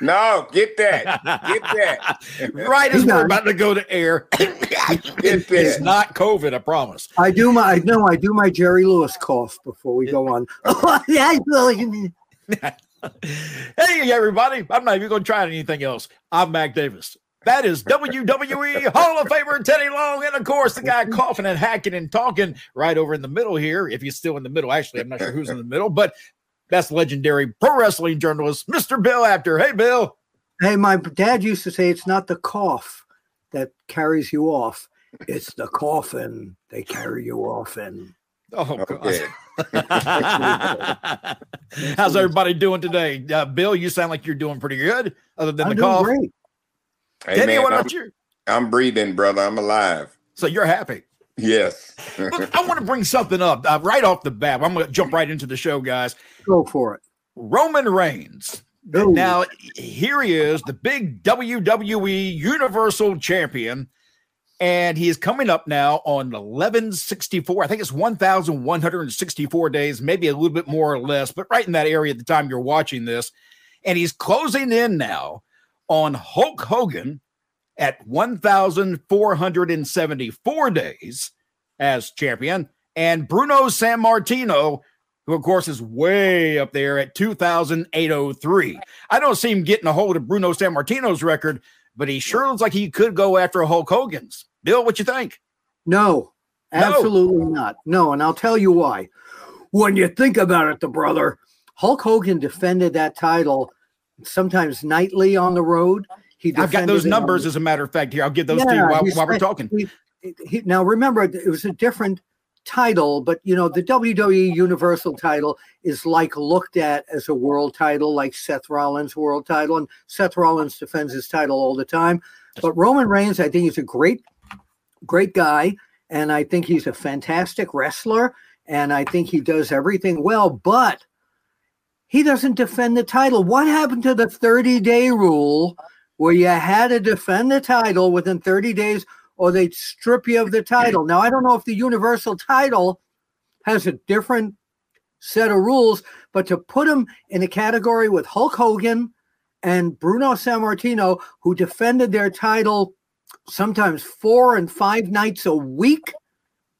no, get that. Get that. right as we're about to go to air. it's not COVID, I promise. I do my I know I do my Jerry Lewis cough before we go on. hey everybody. I'm not even gonna try anything else. I'm Mac Davis. That is WWE Hall of Famer Teddy Long. And of course, the guy coughing and hacking and talking right over in the middle here. If he's still in the middle, actually, I'm not sure who's in the middle, but that's legendary pro wrestling Journalist, Mr. Bill Apter. Hey, Bill. Hey, my dad used to say it's not the cough that carries you off, it's the coffin they carry you off in. Oh, okay. How's everybody doing today? Uh, Bill, you sound like you're doing pretty good, other than I'm the cough. Great. Hey, Teddy, man, what I'm, about you? I'm breathing, brother. I'm alive. So you're happy. Yes. Look, I want to bring something up uh, right off the bat. I'm going to jump right into the show, guys. Go for it. Roman Reigns. Go. Now, here he is, the big WWE Universal Champion. And he is coming up now on 1164. I think it's 1,164 days, maybe a little bit more or less, but right in that area at the time you're watching this. And he's closing in now on Hulk Hogan at 1,474 days as champion, and Bruno Sammartino, who of course is way up there at 2,803. I don't see him getting a hold of Bruno Sammartino's record, but he sure looks like he could go after Hulk Hogan's. Bill, what you think? No, absolutely no. not. No, and I'll tell you why. When you think about it, the brother, Hulk Hogan defended that title sometimes nightly on the road. He I've got those numbers, as a matter of fact. Here, I'll give those yeah, to you while, while we're talking. He, he, now, remember, it was a different title, but you know, the WWE Universal title is like looked at as a world title, like Seth Rollins' world title, and Seth Rollins defends his title all the time. But Roman Reigns, I think he's a great, great guy, and I think he's a fantastic wrestler, and I think he does everything well. But he doesn't defend the title. What happened to the 30 day rule where you had to defend the title within 30 days or they'd strip you of the title? Now, I don't know if the Universal title has a different set of rules, but to put him in a category with Hulk Hogan and Bruno Sammartino, who defended their title sometimes four and five nights a week,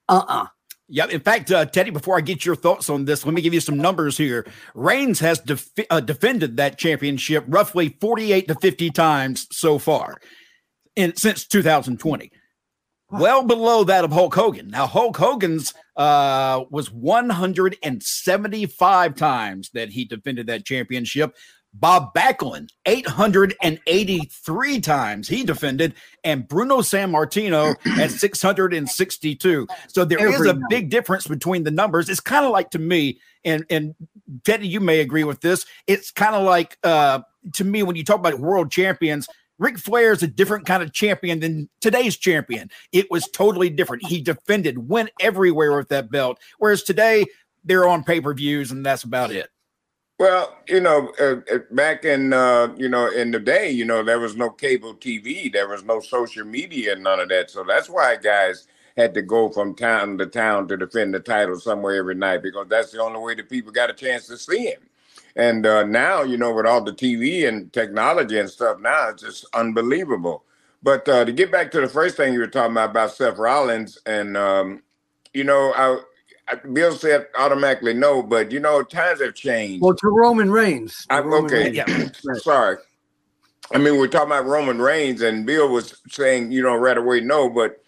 uh uh-uh. uh yeah, in fact, uh, Teddy, before I get your thoughts on this, let me give you some numbers here. Reigns has def- uh, defended that championship roughly 48 to 50 times so far in, since 2020. Well below that of Hulk Hogan. Now, Hulk Hogan's uh, was 175 times that he defended that championship. Bob Backlund, 883 times he defended, and Bruno Sammartino at 662. So there Every is a big difference between the numbers. It's kind of like to me, and and Teddy, you may agree with this. It's kind of like uh, to me when you talk about world champions. Ric Flair is a different kind of champion than today's champion. It was totally different. He defended, went everywhere with that belt. Whereas today, they're on pay per views, and that's about it. Well, you know, uh, uh, back in uh, you know in the day, you know, there was no cable TV, there was no social media, none of that. So that's why guys had to go from town to town to defend the title somewhere every night because that's the only way that people got a chance to see him. And uh, now, you know, with all the TV and technology and stuff, now it's just unbelievable. But uh, to get back to the first thing you were talking about about Seth Rollins, and um, you know, I Bill said automatically no, but you know times have changed. Well, to Roman Reigns. I, Roman okay, Reigns. sorry. I mean, we're talking about Roman Reigns, and Bill was saying, you know, right away no, but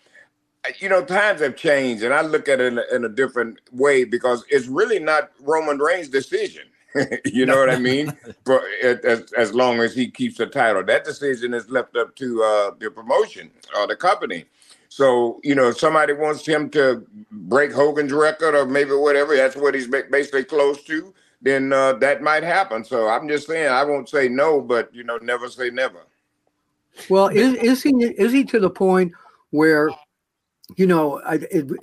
you know, times have changed, and I look at it in a, in a different way because it's really not Roman Reigns' decision. you know what I mean? For as, as long as he keeps the title, that decision is left up to uh, the promotion or the company. So, you know, if somebody wants him to break Hogan's record or maybe whatever, that's what he's basically close to, then uh, that might happen. So I'm just saying, I won't say no, but, you know, never say never. Well, is, is he is he to the point where, you know,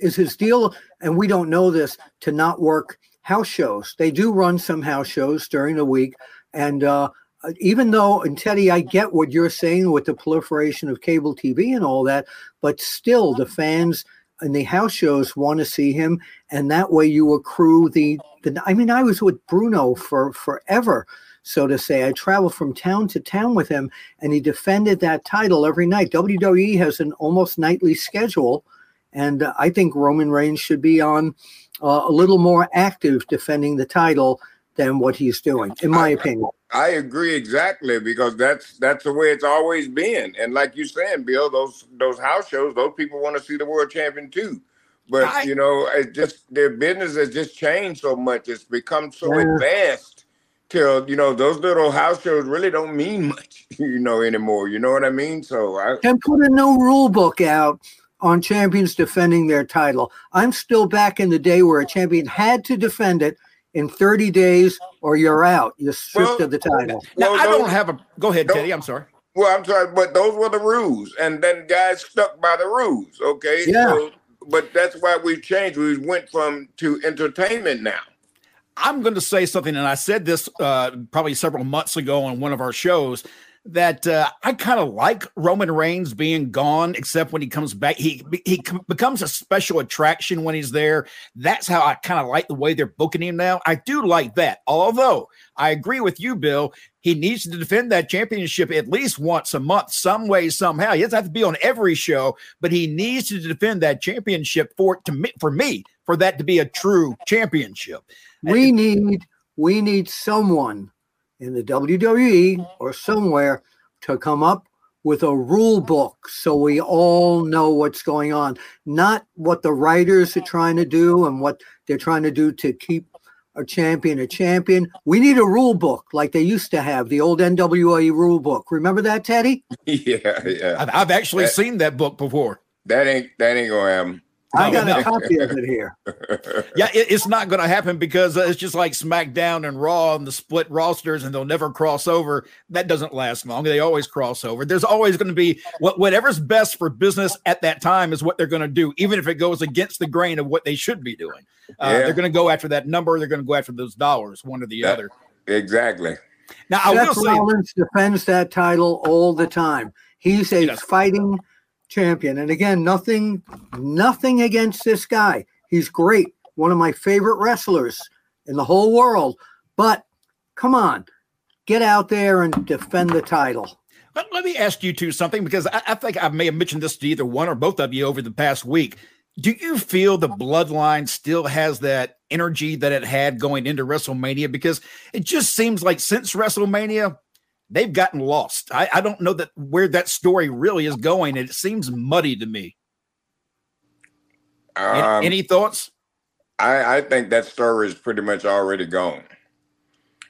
is his deal, and we don't know this, to not work house shows? They do run some house shows during the week, and uh, uh, even though, and Teddy, I get what you're saying with the proliferation of cable TV and all that, but still the fans and the house shows want to see him, and that way you accrue the the. I mean, I was with Bruno for forever, so to say. I traveled from town to town with him, and he defended that title every night. WWE has an almost nightly schedule, and uh, I think Roman Reigns should be on uh, a little more active defending the title than what he's doing, in my I, opinion. I agree exactly because that's that's the way it's always been. And like you're saying, Bill, those those house shows, those people want to see the world champion too. But I, you know, it just their business has just changed so much. It's become so yeah. advanced till you know those little house shows really don't mean much, you know, anymore. You know what I mean? So I and put a new rule book out on champions defending their title. I'm still back in the day where a champion had to defend it in 30 days or you're out. You're stripped well, of the title. Now, well, I don't have a. Go ahead, Teddy. I'm sorry. Well, I'm sorry, but those were the rules, and then guys stuck by the rules. Okay. Yeah. So, but that's why we've changed. We went from to entertainment now. I'm going to say something, and I said this uh, probably several months ago on one of our shows that uh, I kind of like Roman Reigns being gone, except when he comes back. He he becomes a special attraction when he's there. That's how I kind of like the way they're booking him now. I do like that. Although I agree with you, Bill, he needs to defend that championship at least once a month, some way, somehow. He doesn't have to be on every show, but he needs to defend that championship for to me, for me for that to be a true championship. We need we need someone in the WWE or somewhere to come up with a rule book so we all know what's going on, not what the writers are trying to do and what they're trying to do to keep a champion a champion. We need a rule book like they used to have, the old NWA rule book. Remember that, Teddy? Yeah, yeah. I've, I've actually that, seen that book before. That ain't that ain't gonna happen. I got a copy of it here. yeah, it, it's not going to happen because uh, it's just like SmackDown and Raw and the split rosters, and they'll never cross over. That doesn't last long. They always cross over. There's always going to be what whatever's best for business at that time is what they're going to do, even if it goes against the grain of what they should be doing. Uh, yeah. They're going to go after that number. They're going to go after those dollars, one or the that, other. Exactly. Now, Seth I will say, Rollins defends that title all the time. He's a fighting champion. And again, nothing, nothing against this guy. He's great. One of my favorite wrestlers in the whole world. But come on, get out there and defend the title. Let, let me ask you two something because I, I think I may have mentioned this to either one or both of you over the past week. Do you feel the bloodline still has that energy that it had going into WrestleMania? Because it just seems like since WrestleMania, they've gotten lost. I, I don't know that where that story really is going. and It seems muddy to me. Um, any, any, thoughts? I, I think that story is pretty much already gone.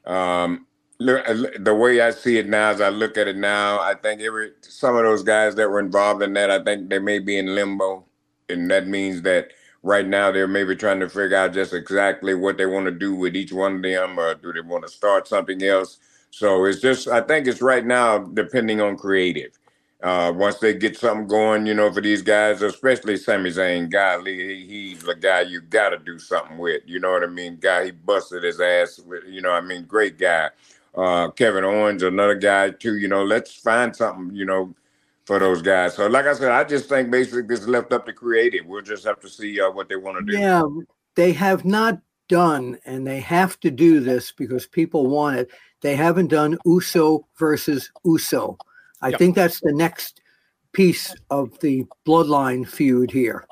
Um, look, the way I see it now, as I look at it now, I think every some of those guys that were involved in that, I think they may be in limbo, and that means that right now they're maybe trying to figure out just exactly what they want to do with each one of them, or do they want to start something else? So it's just, I think it's right now depending on creative. Uh, once they get something going, you know, for these guys, especially Sami Zayn, golly, he, he's the guy you got to do something with. You know what I mean? Guy, he busted his ass with, you know, I mean, great guy. Uh, Kevin Owens, another guy too. You know, let's find something, you know, for those guys. So, like I said, I just think basically it's left up to creative. We'll just have to see uh, what they want to do. Yeah, they have not done, and they have to do this because people want it they haven't done Uso versus Uso. I yep. think that's the next piece of the bloodline feud here.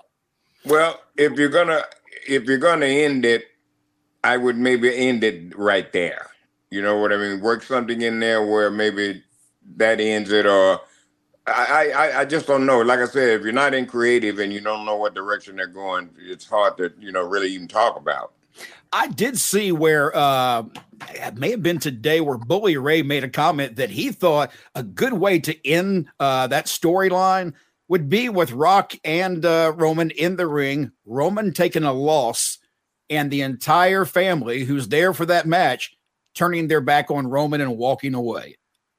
Well, if you're gonna if you're gonna end it, I would maybe end it right there. You know what I mean? Work something in there where maybe that ends it, or I, I, I just don't know. Like I said, if you're not in creative and you don't know what direction they're going, it's hard to you know really even talk about. I did see where uh, it may have been today where Bully Ray made a comment that he thought a good way to end uh, that storyline would be with Rock and uh, Roman in the ring, Roman taking a loss, and the entire family who's there for that match turning their back on Roman and walking away,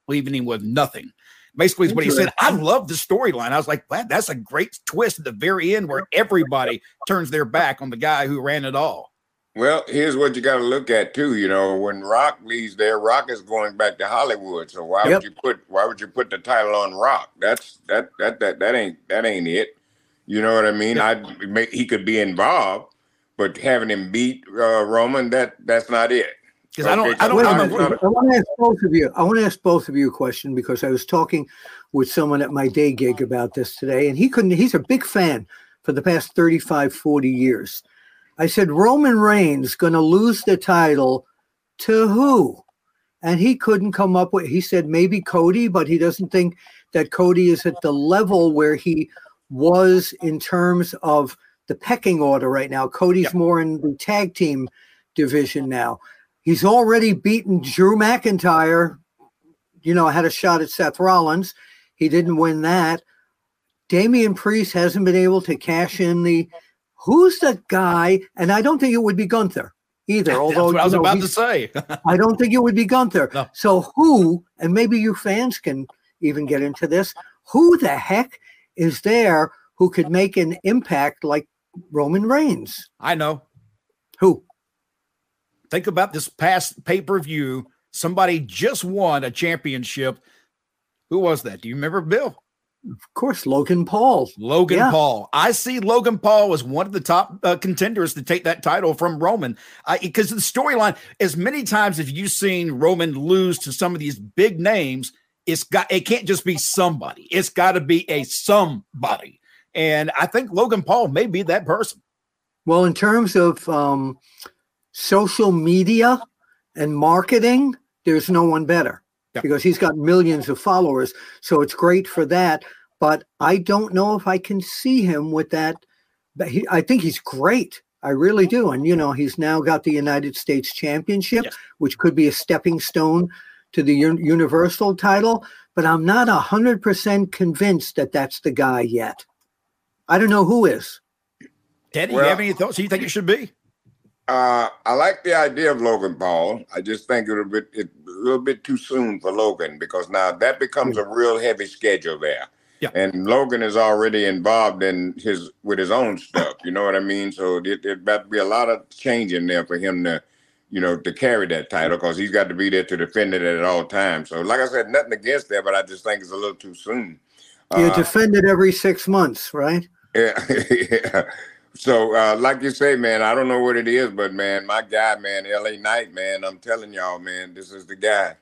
leaving him with nothing. Basically, is what he said. I love the storyline. I was like, wow, that's a great twist at the very end where everybody turns their back on the guy who ran it all. Well, here's what you got to look at too. You know, when Rock leaves there, Rock is going back to Hollywood. So why yep. would you put why would you put the title on Rock? That's that that that that ain't that ain't it. You know what I mean? I he could be involved, but having him beat uh, Roman, that that's not it. Because okay, I don't, I don't, I, I want to ask both of you. I want to ask both of you a question because I was talking with someone at my day gig about this today, and he couldn't. He's a big fan for the past 35, 40 years. I said Roman Reigns going to lose the title to who? And he couldn't come up with. He said maybe Cody, but he doesn't think that Cody is at the level where he was in terms of the pecking order right now. Cody's more in the tag team division now. He's already beaten Drew McIntyre. You know, had a shot at Seth Rollins. He didn't win that. Damian Priest hasn't been able to cash in the. Who's the guy? And I don't think it would be Gunther either. Although I was know, about to say, I don't think it would be Gunther. No. So who? And maybe you fans can even get into this. Who the heck is there who could make an impact like Roman Reigns? I know. Who? Think about this past pay per view. Somebody just won a championship. Who was that? Do you remember, Bill? Of course, Logan Paul. Logan yeah. Paul. I see Logan Paul as one of the top uh, contenders to take that title from Roman. Because the storyline, as many times as you've seen Roman lose to some of these big names, it's got it can't just be somebody. It's got to be a somebody. And I think Logan Paul may be that person. Well, in terms of um, social media and marketing, there's no one better because he's got millions of followers. So it's great for that. But I don't know if I can see him with that. He, I think he's great. I really do. And, you know, he's now got the United States Championship, yes. which could be a stepping stone to the Universal title, but I'm not 100% convinced that that's the guy yet. I don't know who is. Teddy, well, you have any thoughts? Who you think it should be? Uh, I like the idea of Logan Paul. I just think it'll be it, a little bit too soon for Logan because now that becomes a real heavy schedule there. Yeah. And Logan is already involved in his with his own stuff. You know what I mean? So it, it about to be a lot of change in there for him to you know, to carry that title because he's got to be there to defend it at all times. So, like I said, nothing against that, but I just think it's a little too soon. You uh, defend it every six months, right? Yeah. yeah. So, uh, like you say, man, I don't know what it is, but man, my guy, man, LA Knight, man, I'm telling y'all, man, this is the guy.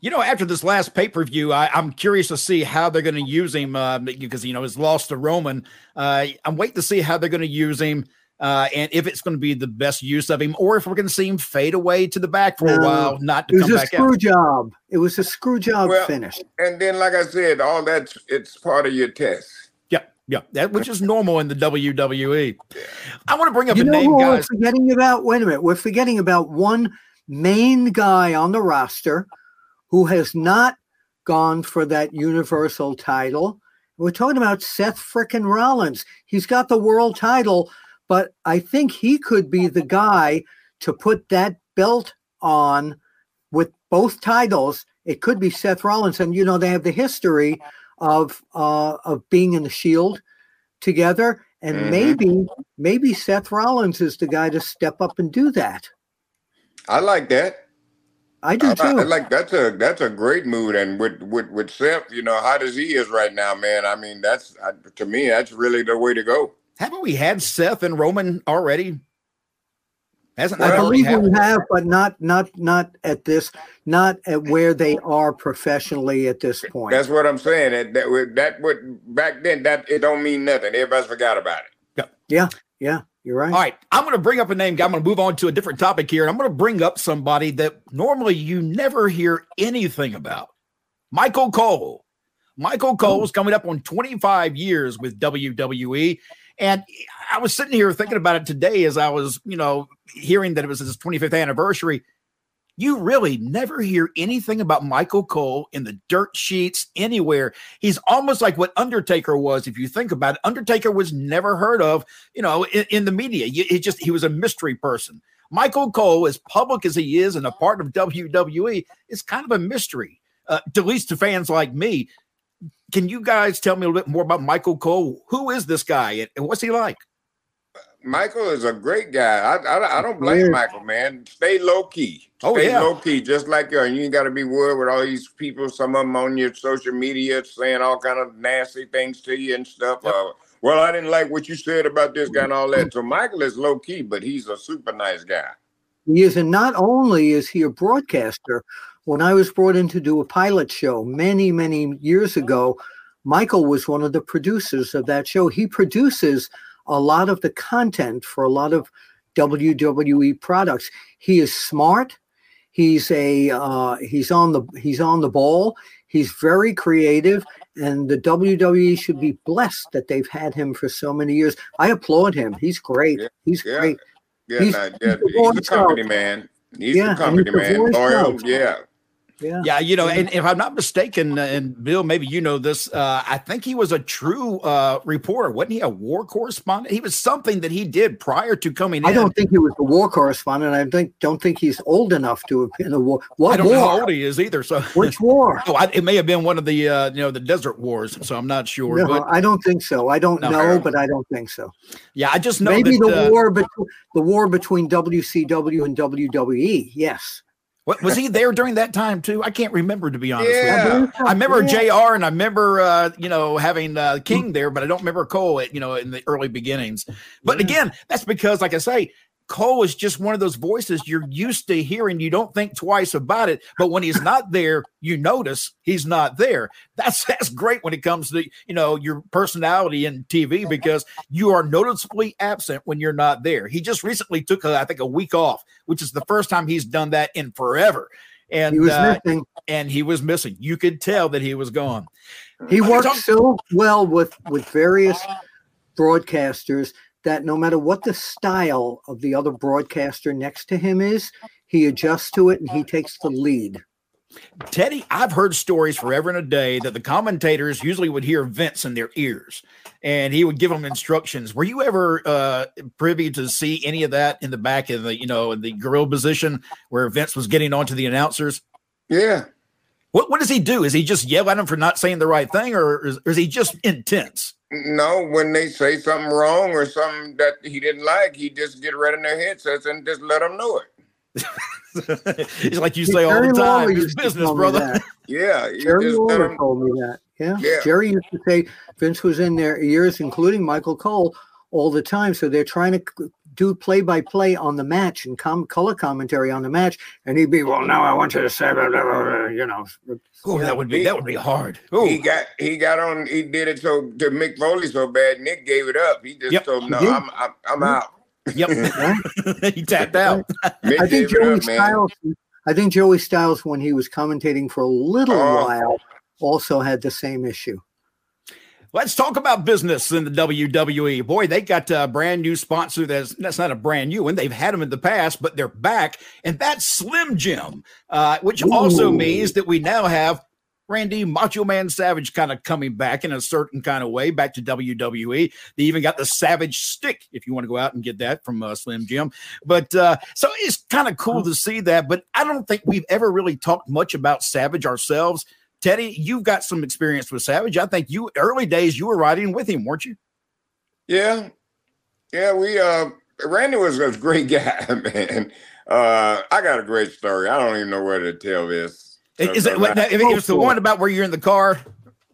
You know, after this last pay per view, I'm curious to see how they're going to use him uh, because you know he's lost to Roman. Uh, I'm waiting to see how they're going to use him uh, and if it's going to be the best use of him, or if we're going to see him fade away to the back for a while, not to it was come a back screw out. job. It was a screw job well, finish. And then, like I said, all that's it's part of your test. Yeah, yeah, that which is normal in the WWE. I want to bring up you a name, guys. We're forgetting about. Wait a minute, we're forgetting about one main guy on the roster who has not gone for that Universal title. We're talking about Seth frickin' Rollins. He's got the world title but I think he could be the guy to put that belt on with both titles. It could be Seth Rollins, and you know they have the history of uh, of being in the Shield together, and mm-hmm. maybe maybe Seth Rollins is the guy to step up and do that. I like that. I do too. I, I like that's a that's a great mood, and with with with Seth, you know, hot as he is right now, man. I mean, that's to me, that's really the way to go. Haven't we had Seth and Roman already? Hasn't well, I believe we have, but not not not at this, not at where they are professionally at this point. That's what I'm saying. That that, that would back then that it don't mean nothing. Everybody's forgot about it. Yeah, yeah, yeah. You're right. All right, I'm going to bring up a name. I'm going to move on to a different topic here, and I'm going to bring up somebody that normally you never hear anything about. Michael Cole. Michael oh. Cole is coming up on 25 years with WWE. And I was sitting here thinking about it today as I was, you know, hearing that it was his 25th anniversary. You really never hear anything about Michael Cole in the dirt sheets anywhere. He's almost like what Undertaker was, if you think about it. Undertaker was never heard of, you know, in, in the media. He just he was a mystery person. Michael Cole, as public as he is and a part of WWE, is kind of a mystery, uh, at least to fans like me can you guys tell me a little bit more about Michael Cole? Who is this guy and what's he like? Michael is a great guy. I I, I don't blame Michael, man. Stay low key. Oh, Stay oh, yeah. low key, just like you. And you ain't got to be worried with all these people. Some of them on your social media saying all kind of nasty things to you and stuff. Yep. Uh, well, I didn't like what you said about this guy and all that. So Michael is low key, but he's a super nice guy. He is, and not only is he a broadcaster. When I was brought in to do a pilot show many, many years ago, Michael was one of the producers of that show. He produces a lot of the content for a lot of WWE products. He is smart. He's a uh, he's on the he's on the ball. He's very creative, and the WWE should be blessed that they've had him for so many years. I applaud him. He's great. Yeah, he's yeah, great. Yeah, He's- nah, he's yeah, he's the company of- man. He's Yeah, the company he's man. Loyal, yeah. Yeah. Yeah, you know, Yeah. and if I'm not mistaken, uh, and Bill, maybe you know this, uh, I think he was a true uh, reporter. Wasn't he a war correspondent? He was something that he did prior to coming I in. don't think he was a war correspondent. I think don't think he's old enough to have been a war. What I don't know how old he is either. So, Which war? oh, I, it may have been one of the uh, you know the desert wars. So I'm not sure. No, but I don't think so. I don't No. know, but I don't think so. yeah, I just know Maybe that. the uh, war between the war between WCW and WWE. Yes. What, was he there during that time too? I can't remember to be honest. with you. Yeah. I remember Yeah. Jr. and I remember uh, you know having uh, King there, but I don't remember Cole. At, you know in the early beginnings. But Yeah. again, that's because, like I say, Cole is just one of those voices you're used to hearing. You don't think twice about it, but when he's not there, you notice he's not there. That's that's great when it comes to you know your personality in TV because you are noticeably absent when you're not there. He just recently took, a, I think, a week off, which is the first time he's done that in forever. And He was uh, missing. and he was missing. You could tell that he was gone. He worked so well with with various broadcasters that no matter what the style of the other broadcaster next to him is, he adjusts to it and he takes the lead. Teddy, I've heard stories forever and a day that the commentators usually would hear Vince in their ears and he would give them instructions. Were you ever uh, privy to see any of that in the back of the, you know, in the grill position where Vince was getting on to the announcers? Yeah. What, what does he do? Is he just yell at him for not saying the right thing or is, or is he just intense? No, when they say something wrong or something that he didn't like, he just get right in their headsets and just let them know it. It's like you say all the time. It's business, brother. Yeah, Jerry just let Lawler 'em- told me that. Yeah. Yeah. Jerry used to say Vince was in their ears, including Michael Cole, all the time. So they're trying to c- do play by play on the match and com- color commentary on the match. And he'd be, well, now I want you to say, blah, blah, blah, blah," you know. Oh, that would be that would be hard. He Oh, got he got on. He did it so to Mick Foley so bad. Nick gave it up. He just Yep. told him, "No, I'm I'm, I'm out." yep. he tapped out. Mick I think it Joey up, man. Styles. I think Joey Styles, when he was commentating for a little Oh. while, also had the same issue. Let's talk about business in the WWE. Boy, they got a brand new sponsor. That's that's not a brand new one. They've had them in the past, but they're back, and that's Slim Jim, uh, which also means that we now have Randy Macho Man Savage kind of coming back in a certain kind of way back to WWE. They even got the Savage stick if you want to go out and get that from uh, Slim Jim. But uh, so it's kind of cool to see that. But I don't think we've ever really talked much about Savage ourselves. Teddy, you've got some experience with Savage. I think you early days you were riding with him, weren't you? Yeah, yeah. We uh, Randy was a great guy, man. Uh, I got a great story. I don't even know where to tell this. Is it, Uh, what- if it was the one about where you're in the car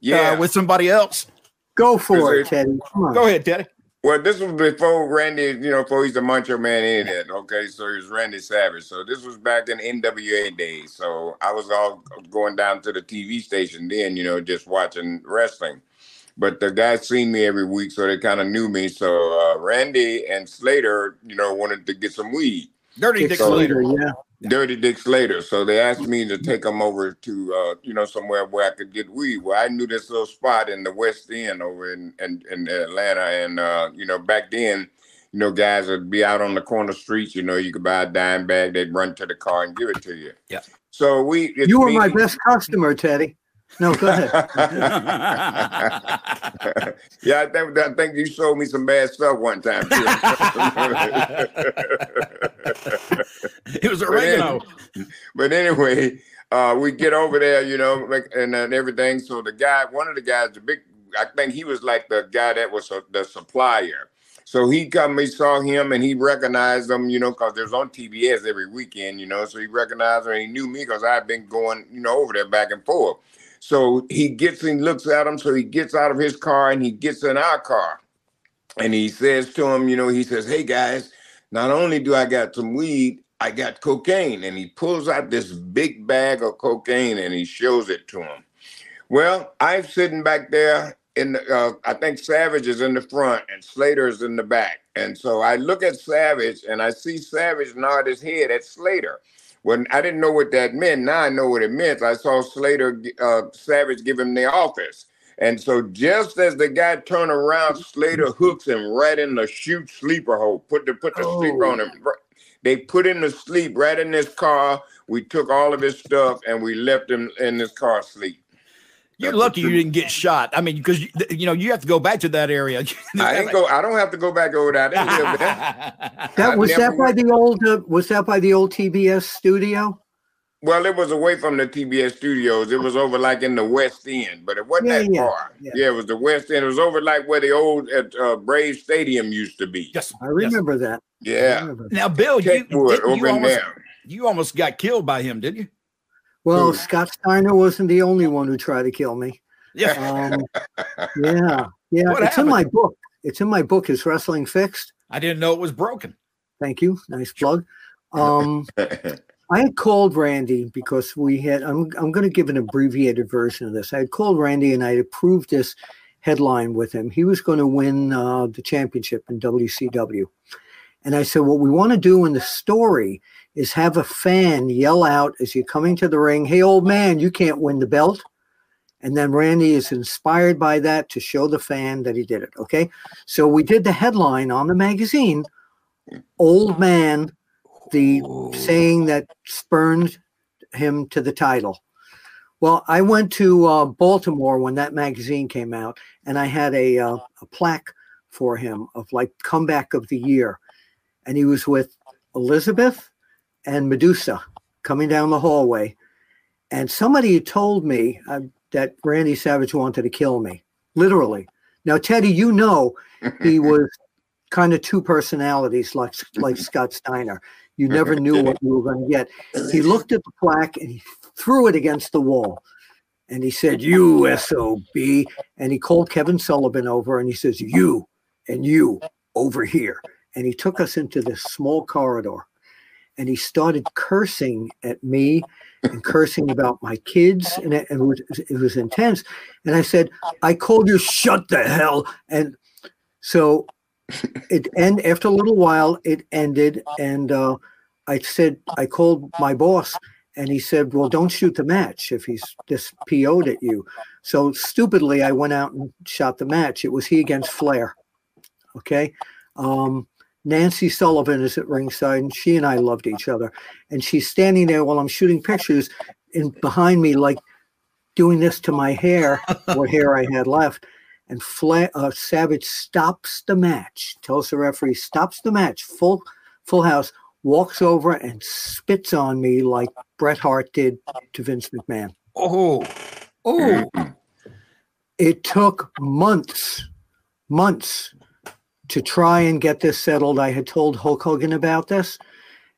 yeah. uh, with somebody else? Go for Is it, Teddy. Go ahead, Teddy. Well, this was before Randy, you know, before he's a Macho Man in it. Okay, so he was Randy Savage. So this was back in NWA days. So I was all going down to the TV station then, you know, just watching wrestling. But the guys seen me every week, so they kind of knew me. So uh, Randy and Slater, you know, wanted to get some weed. Dirty Dick Dick So- Slater. Yeah. Dirty Dick Slater. So they asked me to take them over to, uh, you know, somewhere where I could get weed. Well, I knew this little spot in the West End over in, in, in Atlanta. And, uh, you know, back then, you know, guys would be out on the corner streets. You know, you could buy a dime bag. They'd run to the car and give it to you. Yeah. So we. You were me- my best customer, Teddy. No, go ahead. yeah, I think, I think you showed me some bad stuff one time. too. it was a oregano. but anyway, uh, we get over there, you know, and, and everything. So the guy, one of the guys, the big, I think he was like the guy that was uh, the supplier. So he come, he saw him, and he recognized him, you know, because there's on TBS every weekend, you know. So he recognized him, and he knew me because I've been going, you know, over there back and forth. So he gets and looks at him. So he gets out of his car and he gets in our car. and he says to him, you know, he says, "Hey guys, not only do I got some weed, I got cocaine." And he pulls out this big bag of cocaine and he shows it to him. Well, I'm sitting back there in the, uh, I think Savage is in the front and Slater is in the back. And so I look at Savage and I see Savage nod his head at Slater. When I didn't know what that meant, now I know what it meant. I saw Slater, uh, Savage give him the office. And so just as the guy turned around, Slater hooks him right in the shoot sleeper hole. Put the put the oh. sleeper on him. They put him to sleep right in this car. We took all of his stuff and we left him in this car sleep. You're lucky you didn't get shot. I mean, because you know you have to go back to that area. I ain't go. I don't have to go back over that. that was that by the old. Uh, was that by the old TBS studio? Well, it was away from the TBS studios. It was over like in the West End, but it wasn't yeah, that yeah, far. Yeah. yeah. it was the West End. It was over like where the old at uh, Brave Stadium used to be. Yes, I remember yes. that. Yeah. Remember that. Now, Bill, you, you, you, almost, you almost got killed by him, didn't you? Well, Scott Steiner wasn't the only one who tried to kill me. Yeah. Um, yeah. Yeah. What it's happened? in my book. It's in my book. Is wrestling fixed? I didn't know it was broken. Thank you. Nice plug. Um, I had called Randy because we had. I'm. I'm going to give an abbreviated version of this. I had called Randy and I had approved this headline with him. He was going to win uh, the championship in WCW, and I said, what we want to do in the story is have a fan yell out as you're coming to the ring, hey, old man, you can't win the belt. And then Randy is inspired by that to show the fan that he did it. Okay. So we did the headline on the magazine, Old Man, the saying that spurned him to the title. Well, I went to uh, Baltimore when that magazine came out, and I had a, uh, a plaque for him of like comeback of the year. And he was with Elizabeth, and Medusa coming down the hallway. And somebody told me uh, that Randy Savage wanted to kill me, literally. Now, Teddy, you know he was kind of two personalities like, like Scott Steiner. You never knew what you were going to get. He looked at the plaque and he threw it against the wall. And he said, You SOB. And he called Kevin Sullivan over and he says, You and you over here. And he took us into this small corridor and he started cursing at me and cursing about my kids and it, it, was it was intense. And i said i called you shut the hell and so it and after a little while it ended and uh, i said i called my boss and he said well don't shoot the match if he's this po'd at you. So stupidly i went out and shot the match. It was he against flair okay? Um, Nancy Sullivan is at ringside, and she and I loved each other. And she's standing there while I'm shooting pictures, and behind me, like doing this to my hair, what hair I had left. And Fla- uh, Savage stops the match, tells the referee, stops the match, full full house, walks over and spits on me like Bret Hart did to Vince McMahon. Oh, oh! It took months, months to try and get this settled. I had told Hulk Hogan about this,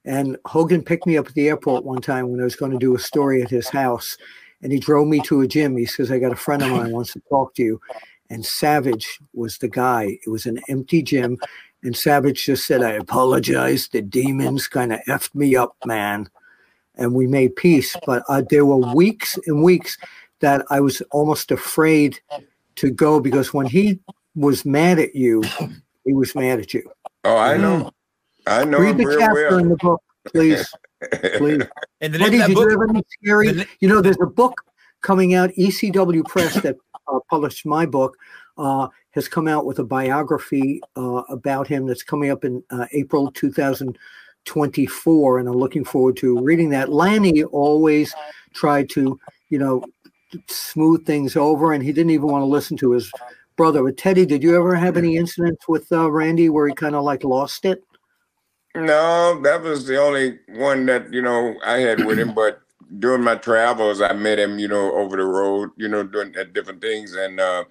and Hogan picked me up at the airport one time when I was going to do a story at his house, and he drove me to a gym. He says, "I got a friend of mine wants to talk to you," and Savage was the guy. It was an empty gym, and Savage just said, "I apologize. The demons kind of effed me up, man." And we made peace, but uh, there were weeks and weeks that I was almost afraid to go because when he was mad at you he was mad at you. Oh, I know. Mm. I know. Read the chapter well. in the book, please. please. And the name did you book, have any scary? The, you know, there's a book coming out. ECW Press that uh, published my book uh, has come out with a biography uh, about him that's coming up in uh, April 2024, and I'm looking forward to reading that. Lanny always tried to, you know, smooth things over, and he didn't even want to listen to his brother. With Teddy, did you ever have any incidents with uh, Randy where he kind of like lost it? No, that was the only one that you know I had with him. But during my travels, I met him, you know, over the road, you know, doing uh, different things. And uh,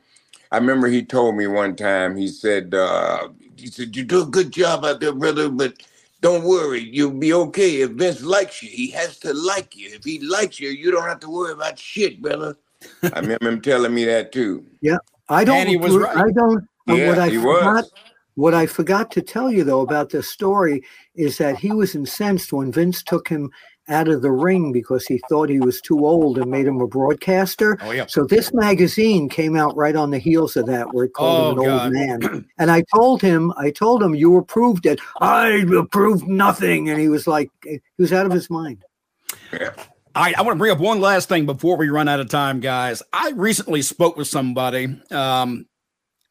I remember he told me one time. He said, uh, "He said you do a good job out there, brother, but." Don't worry, you'll be okay. If Vince likes you, he has to like you. If he likes you, you don't have to worry about shit, brother. I remember him telling me that too. Yeah, I don't. And he was right. I don't. Yeah, what I forgot, was. What I forgot to tell you though about this story is that he was incensed when Vince took him out of the ring because he thought he was too old and made him a broadcaster. Oh, yeah. So this magazine came out right on the heels of that, where it called Oh, him an God. old man. And I told him, I told him, you approved it. I approved nothing. And he was like, he was out of his mind. All right, I want to bring up one last thing before we run out of time, guys. I recently spoke with somebody um,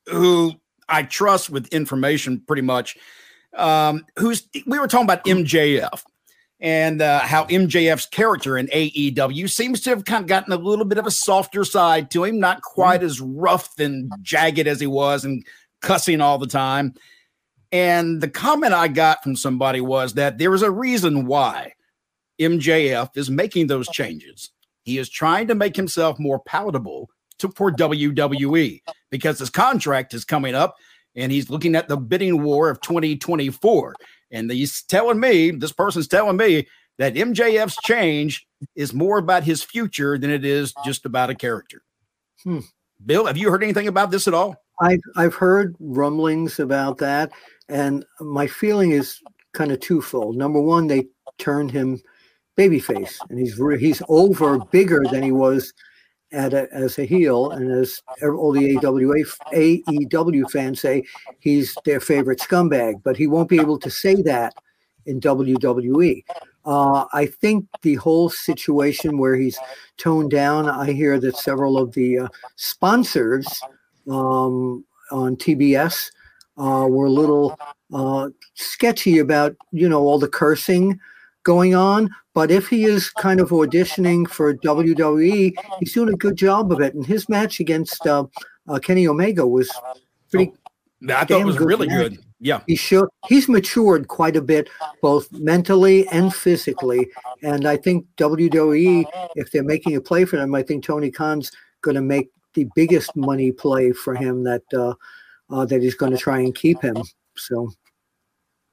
who I trust with information pretty much. Um, who's we were talking about MJF and uh, how MJF's character in AEW seems to have kind of gotten a little bit of a softer side to him, not quite as rough and jagged as he was and cussing all the time. And the comment I got from somebody was that there was a reason why MJF is making those changes. He is trying to make himself more palatable to for WWE because his contract is coming up and he's looking at the bidding war of 2024. And he's telling me, this person's telling me that MJF's change is more about his future than it is just about a character. Hmm. Bill, have you heard anything about this at all? I've I've heard rumblings about that, and my feeling is kind of twofold. Number one, they turned him babyface, and he's re- he's over bigger than he was at a, as a heel, and as all the AWA AEW fans say, he's their favorite scumbag. But he won't be able to say that in WWE. Uh, I think the whole situation where he's toned down. I hear that several of the uh, sponsors um, on TBS uh, were a little uh, sketchy about, you know, all the cursing going on. But if he is kind of auditioning for WWE, he's doing a good job of it. And his match against uh, uh, Kenny Omega was pretty. I thought it was good really match. good. Yeah. He he's matured quite a bit, both mentally and physically. And I think WWE, if they're making a play for him, I think Tony Khan's going to make the biggest money play for him that uh, uh, that he's going to try and keep him. So,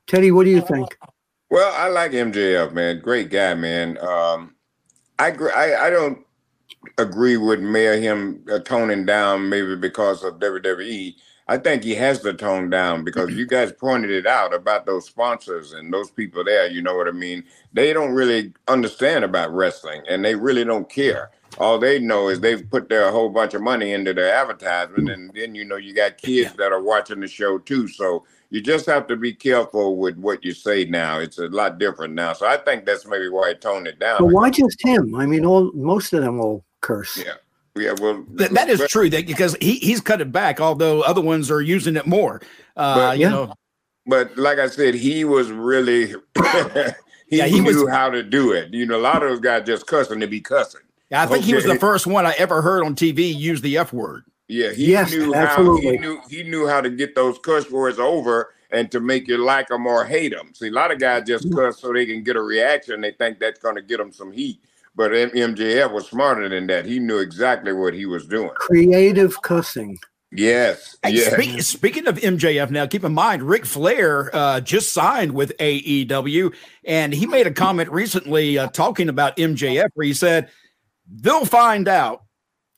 Teddy, what do you think? Well, I like MJF, man. Great guy, man. Um, I, I I don't agree with Mayor him uh, toning down maybe because of WWE. I think he has to tone down because you guys pointed it out about those sponsors and those people there. You know what I mean? They don't really understand about wrestling and they really don't care. All they know is they've put their whole bunch of money into their advertisement, and then you know you got kids that are watching the show too. So you just have to be careful with what you say now. It's a lot different now. So I think that's maybe why he toned it down. But why just him? I mean, all most of them will curse. Yeah. Yeah, well, That, that is but- true that because he, he's cut it back, although other ones are using it more. Uh, But- you Yeah. know, But like I said, he was really he, Yeah, he was- knew how to do it. You know, a lot of those guys just cussing to be cussing. I think he was the first one I ever heard on TV use the F word. Yeah, he Yes, knew how he knew he knew how to get those cuss words over and to make you like them or hate them. See, a lot of guys just cuss so they can get a reaction. They think that's going to get them some heat. But MJF was smarter than that. He knew exactly what he was doing. Creative cussing. Yes, Hey, yes. speak- speaking of MJF, now keep in mind Ric Flair uh, just signed with AEW, and he made a comment recently uh, talking about MJF where he said they'll find out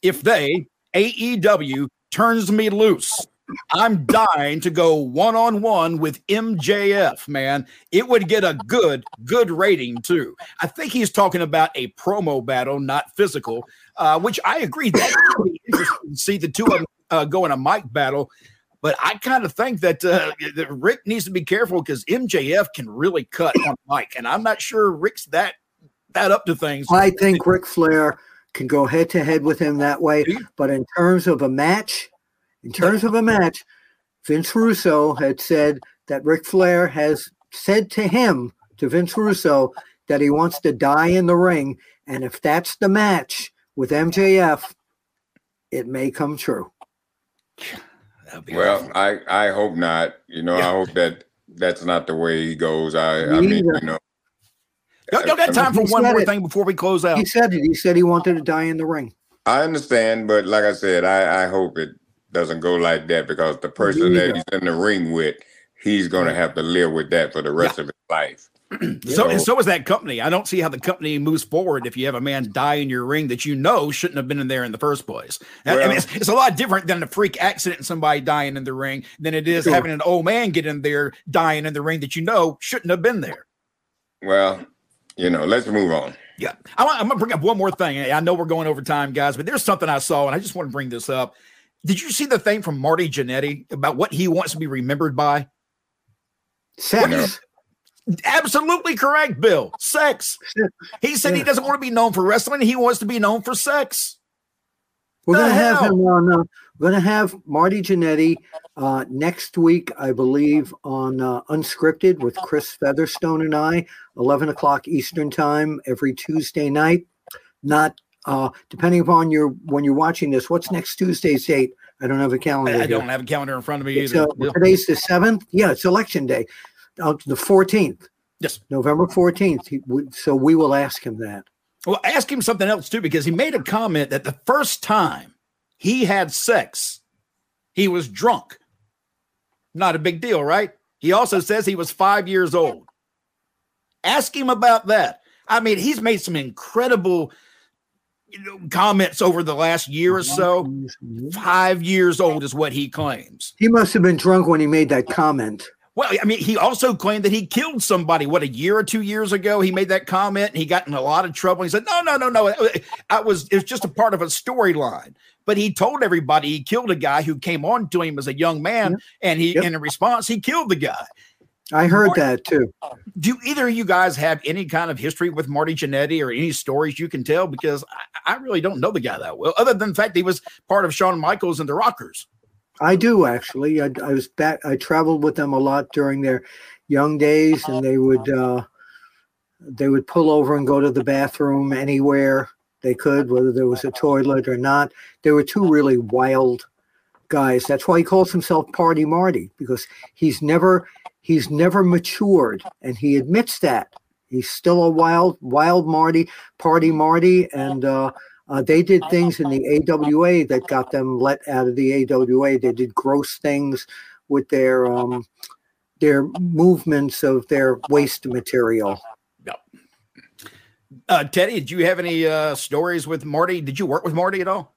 if they AEW turns me loose. I'm dying to go one on one with MJF, man. It would get a good, good rating too. I think he's talking about a promo battle, not physical, uh, which I agree. That would be interesting to see the two of them uh, go in a mic battle. But I kind of think that, uh, that Ric needs to be careful because MJF can really cut on mic, and I'm not sure Ric's that that up to things. I think Ric Flair can go head to head with him that way. But in terms of a match, in terms of a match, Vince Russo had said that Ric Flair has said to him, to Vince Russo, that he wants to die in the ring. And if that's the match with MJF, it may come true. Well, awesome. I I hope not. You know, Yeah. I hope that that's not the way he goes. I I mean, either. you know, Y'all, y'all got time for He one more it. thing before we close out. He said it. He said he wanted to die in the ring. I understand, but like I said, I I hope it doesn't go like that because the person Me that he's in the ring with, he's going to have to live with that for the rest of his life. so and so is that company. I don't see how the company moves forward if you have a man die in your ring that you know shouldn't have been in there in the first place. Well, I mean, it's, it's, a lot different than a freak accident and somebody dying in the ring than it is sure. having an old man get in there dying in the ring that you know shouldn't have been there. Well, you know, let's move on. Yeah, I'm, I'm gonna bring up one more thing. I know we're going over time, guys, but there's something I saw, and I just want to bring this up. Did you see the thing from Marty Jannetty about what he wants to be remembered by? Sex. Absolutely correct, Bill. Sex. He said yeah. he doesn't want to be known for wrestling. He wants to be known for sex. We're going to have him on. Uh, we're going to have Marty Jannetty uh, next week, I believe, on uh, Unscripted with Chris Featherstone and I, 11 o'clock Eastern Time every Tuesday night. Not uh, depending upon your when you're watching this. What's next Tuesday's date? I don't have a calendar. I, I don't have a calendar in front of me either. So, today's the seventh. Yeah, it's election day out the 14th. Yes. November 14th. so we will ask him that. Well, ask him something else too, because he made a comment that the first time he had sex, he was drunk. Not a big deal, right? He also says he was five years old. Ask him about that. I mean, he's made some incredible you know, comments over the last year or so. Five years old is what he claims. He must have been drunk when he made that comment. Well, I mean, he also claimed that he killed somebody. What a year or two years ago, he made that comment, and he got in a lot of trouble. He said, "No, no, no, no. I was. It was just a part of a storyline." But he told everybody he killed a guy who came on to him as a young man, yep. and he, yep. in response, he killed the guy. I heard Marty, that too. Do either of you guys have any kind of history with Marty Jannetty or any stories you can tell? Because I, I really don't know the guy that well, other than the fact he was part of Shawn Michaels and the Rockers. I do actually. I, I, was back. I traveled with them a lot during their young days, and they would uh, they would pull over and go to the bathroom anywhere they could, whether there was a toilet or not. They were two really wild guys. That's why he calls himself Party Marty because he's never he's never matured, and he admits that he's still a wild wild Marty, Party Marty, and. Uh, uh, they did things in the AWA that got them let out of the AWA. They did gross things with their um, their movements of their waste material. Yep. Uh, Teddy, did you have any uh, stories with Marty? Did you work with Marty at all?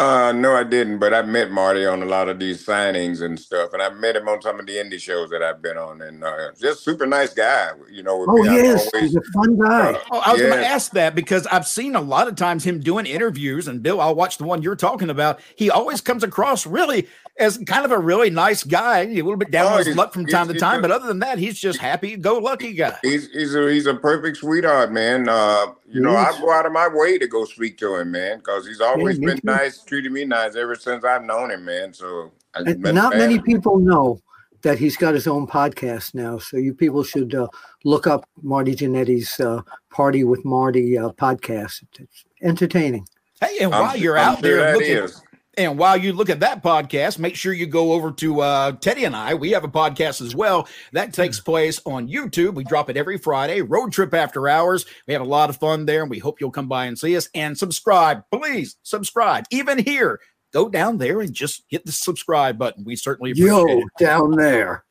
Uh, no, I didn't, but I met Marty on a lot of these signings and stuff, and I met him on some of the indie shows that I've been on, and uh, just super nice guy. You know. Oh, he is. Always, He's a fun guy. Uh, oh, I was yeah. going to ask that because I've seen a lot of times him doing interviews, and Bill, I'll watch the one you're talking about. He always comes across really as kind of a really nice guy, a little bit down oh, on his luck from time to time, but other than that, he's just happy go lucky guy. He's he's a he's a perfect sweetheart, man. Uh, you know, I go out of my way to go speak to him, man, because he's always yeah, been too. nice, treated me nice ever since I've known him, man. So not many people know that he's got his own podcast now. So you people should uh, look up Marty Jannetty's uh, Party with Marty uh, podcast. It's entertaining. Hey, and while I'm, you're I'm out sure there looking, is. And while you look at that podcast, make sure you go over to uh, Teddy and I. We have a podcast as well that takes hmm. place on YouTube. We drop it every Friday, Road Trip After Hours. We have a lot of fun there, and we hope you'll come by and see us and subscribe. Please subscribe. Even here, go down there and just hit the subscribe button. We certainly appreciate Yo, it. down there.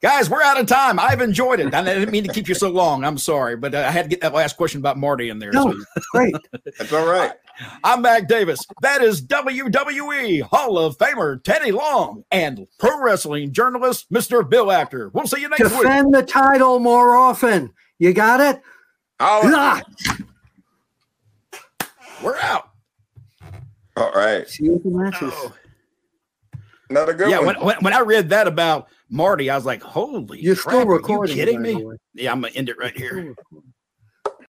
Guys, we're out of time. I've enjoyed it. I didn't mean to keep you so long. I'm sorry, but uh, I had to get that last question about Marty in there. No, so. great. That's all right. I'm Mac Davis. That is WWE Hall of Famer Teddy Long and pro wrestling journalist Mr. Bill Apter. We'll see you next Defend week. Defend the title more often. You got it? All right. We're out. All right. See you at the matches. Oh. Another good yeah, one. When, when, I read that about Marty, I was like, holy You're crap, still recording. Are you kidding me? Yeah, I'm going to end it right here.